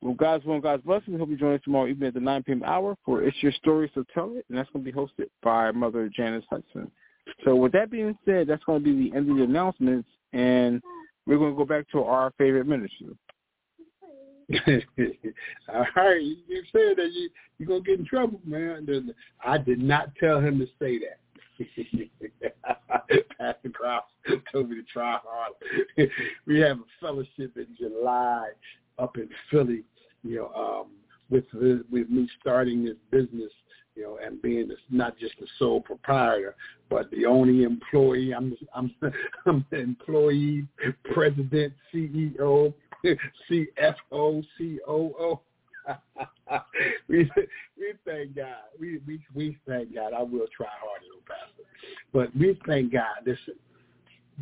with God's will and God's blessing, we hope you join us tomorrow evening at the 9 p.m. hour for It's Your Story, So Tell It, and that's going to be hosted by Mother Janice Hudson. So with that being said, that's going to be the end of the announcements, and we're going to go back to our favorite minister. All right, you said that you you're gonna get in trouble, man. I did not tell him to say that. Pastor Krause told me to try hard. we have a fellowship in July up in Philly, you know, um, with with me starting this business, you know, and being this, not just the sole proprietor, but the only employee. I'm I'm I'm the employee, president, CEO, CFO, COO. we we thank God. We we we thank God. I will try harder, though, Pastor. But we thank God. Listen,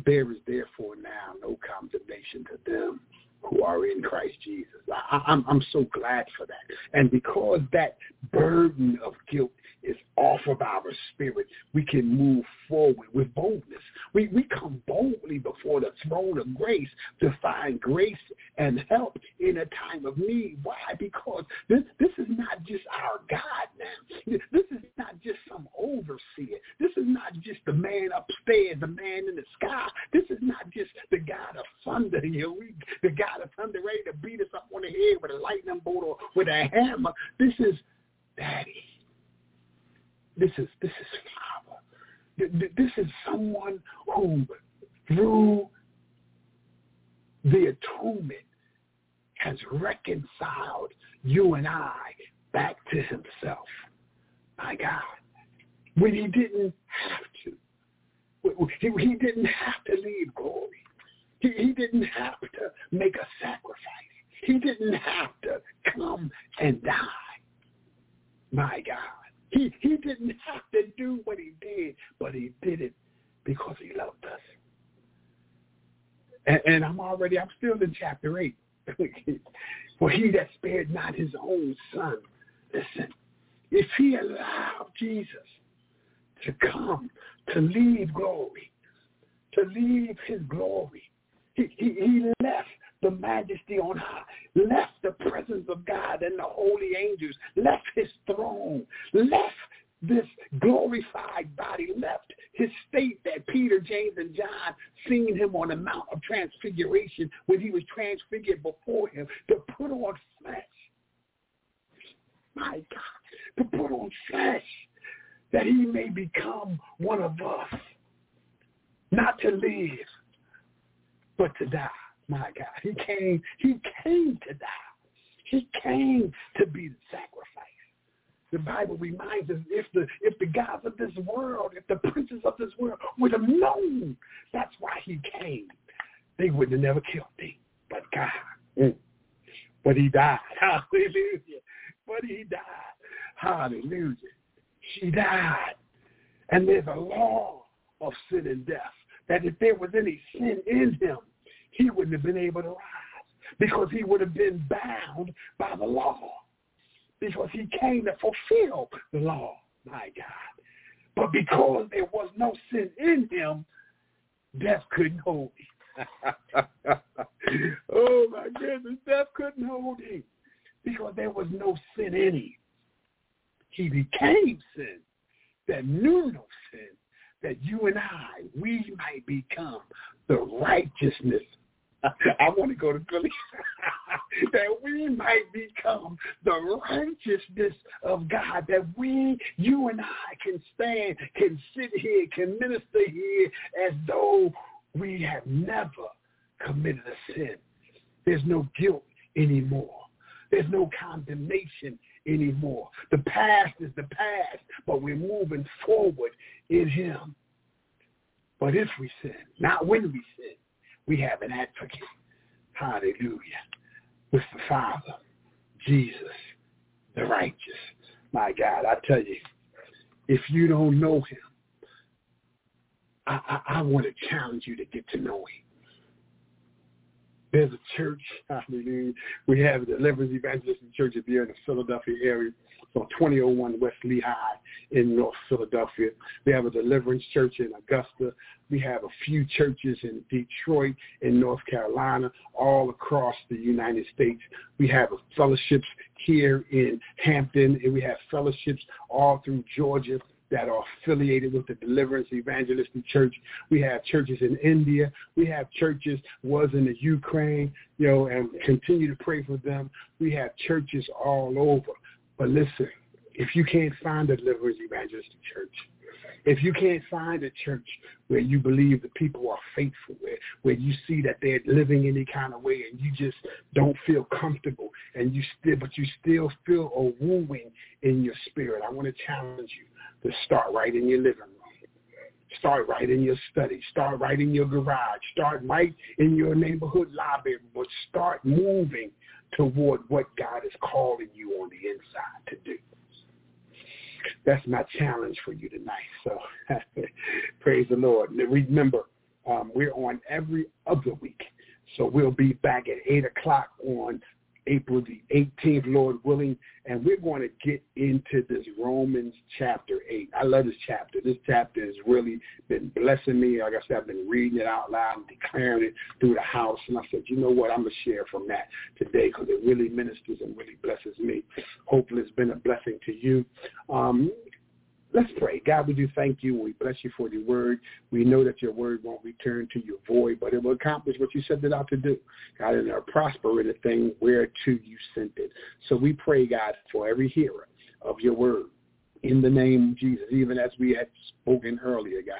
there is therefore now no condemnation to them who are in Christ Jesus. I, I'm I'm so glad for that. And because that burden of guilt is off of our spirit, we can move forward with boldness. We, we come boldly before the throne of grace to find grace and help in a time of need. Why? Because this, this is not just our God now. This is not just some overseer. This is not just the man upstairs, the man in the sky. This is not just the God of thunder, you know, the God of thunder ready to beat us up on the head with a lightning bolt or with a hammer. This is Daddy. This is this is Father. This is someone who, through the atonement, has reconciled you and I back to himself. My God. When he didn't have to. He didn't have to leave glory. He, he didn't have to make a sacrifice. He didn't have to come and die. My God. He he didn't have to do what he did, but he did it because he loved us. And, and I'm already I'm still in chapter eight. For he that spared not his own son, listen, if he allowed Jesus to come to leave glory, to leave his glory, he, he, he left the majesty on high, left the presence of God and the holy angels, left his throne, left this glorified body, left his state that Peter, James, and John seen him on the Mount of Transfiguration when he was transfigured before him to put on flesh. My God, to put on flesh that he may become one of us, not to live, but to die. My God, he came, he came to die. He came to be the sacrifice. The Bible reminds us if the if the gods of this world, if the princes of this world would have known that's why he came, they wouldn't have never killed him. But God. Mm. But he died. Hallelujah. But he died. Hallelujah. He died. And there's a law of sin and death. That if there was any sin in him, he wouldn't have been able to rise. because he would have been bound by the law because he came to fulfill the law, my God. But because there was no sin in him, death couldn't hold him. oh my goodness, death couldn't hold him because there was no sin in him. He became sin that knew no sin, that you and I, we might become the righteousness I want to go to Philly. that we might become the righteousness of God. That we, you and I can stand, can sit here, can minister here as though we have never committed a sin. There's no guilt anymore. There's no condemnation anymore. The past is the past, but we're moving forward in him. But if we sin, not when we sin, we have an advocate. Hallelujah. With the Father, Jesus, the righteous. My God, I tell you, if you don't know him, I, I, I want to challenge you to get to know him. There's a church, hallelujah. We have the Deliverance Evangelist Church if you're in the Philadelphia area on 2001 West Lehigh in North Philadelphia. We have a deliverance church in Augusta. We have a few churches in Detroit, in North Carolina, all across the United States. We have fellowships here in Hampton, and we have fellowships all through Georgia that are affiliated with the Deliverance Evangelistic Church. We have churches in India. We have churches was in the Ukraine, you know, and continue to pray for them. We have churches all over. But listen, if you can't find a Deliverance Evangelistic Church, if you can't find a church where you believe the people are faithful, where, where you see that they're living any kind of way and you just don't feel comfortable and you still but you still feel a wooing in your spirit, I want to challenge you to start right in your living room. Start right in your study. Start right in your garage. Start right in your neighborhood lobby. But start moving toward what God is calling you on the inside to do. That's my challenge for you tonight. So praise the Lord. Remember, um, we're on every other week. So we'll be back at 8 o'clock on April the 18th, Lord willing, and we're going to get into this Romans chapter 8. I love this chapter. This chapter has really been blessing me. Like I said, I've been reading it out loud and declaring it through the house, and I said, you know what, I'm going to share from that today because it really ministers and really blesses me. Hopefully it's been a blessing to you. Um, Let's pray. God, we do thank you. We bless you for your word. We know that your word won't return to your void, but it will accomplish what you sent it out to do. God, and it'll prosper in the thing whereto you sent it. So we pray, God, for every hearer of your word in the name of Jesus, even as we had spoken earlier, God,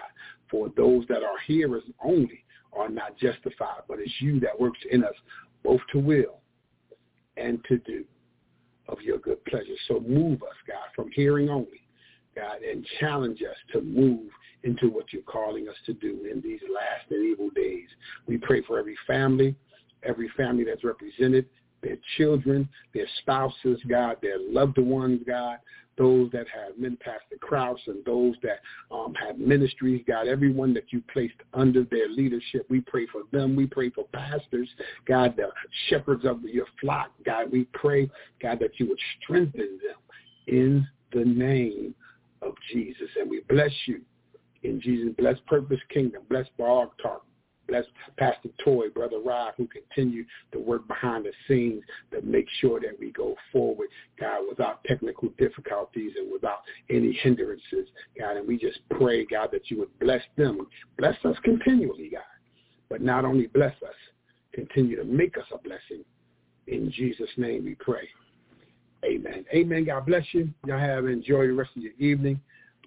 for those that are hearers only are not justified, but it's you that works in us both to will and to do of your good pleasure. So move us, God, from hearing only God, and challenge us to move into what you're calling us to do in these last and evil days. We pray for every family, every family that's represented, their children, their spouses, God, their loved ones, God, those that have been Pastor Krause and those that um, have ministries, God, everyone that you placed under their leadership, we pray for them. We pray for pastors, God, the shepherds of your flock, God, we pray, God, that you would strengthen them in the name of Jesus. And we bless you in Jesus. Bless Purpose Kingdom. Bless Blog Talk. Bless Pastor Toy, Brother Rod, who continue to work behind the scenes to make sure that we go forward, God, without technical difficulties and without any hindrances, God. And we just pray, God, that you would bless them. Bless us continually, God. But not only bless us, continue to make us a blessing. In Jesus' name we pray. Amen. Amen. God bless you. Y'all have enjoy the rest of your evening.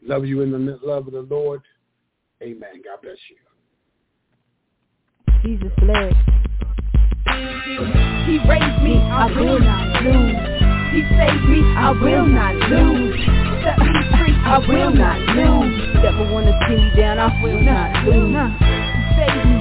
Love you in the love of the Lord. Amen. God bless you. Jesus bless. He raised me, I will not lose. He saved me, I will not lose. Set me free, I will not lose. Never wanna see me down, I will not lose. He saved me.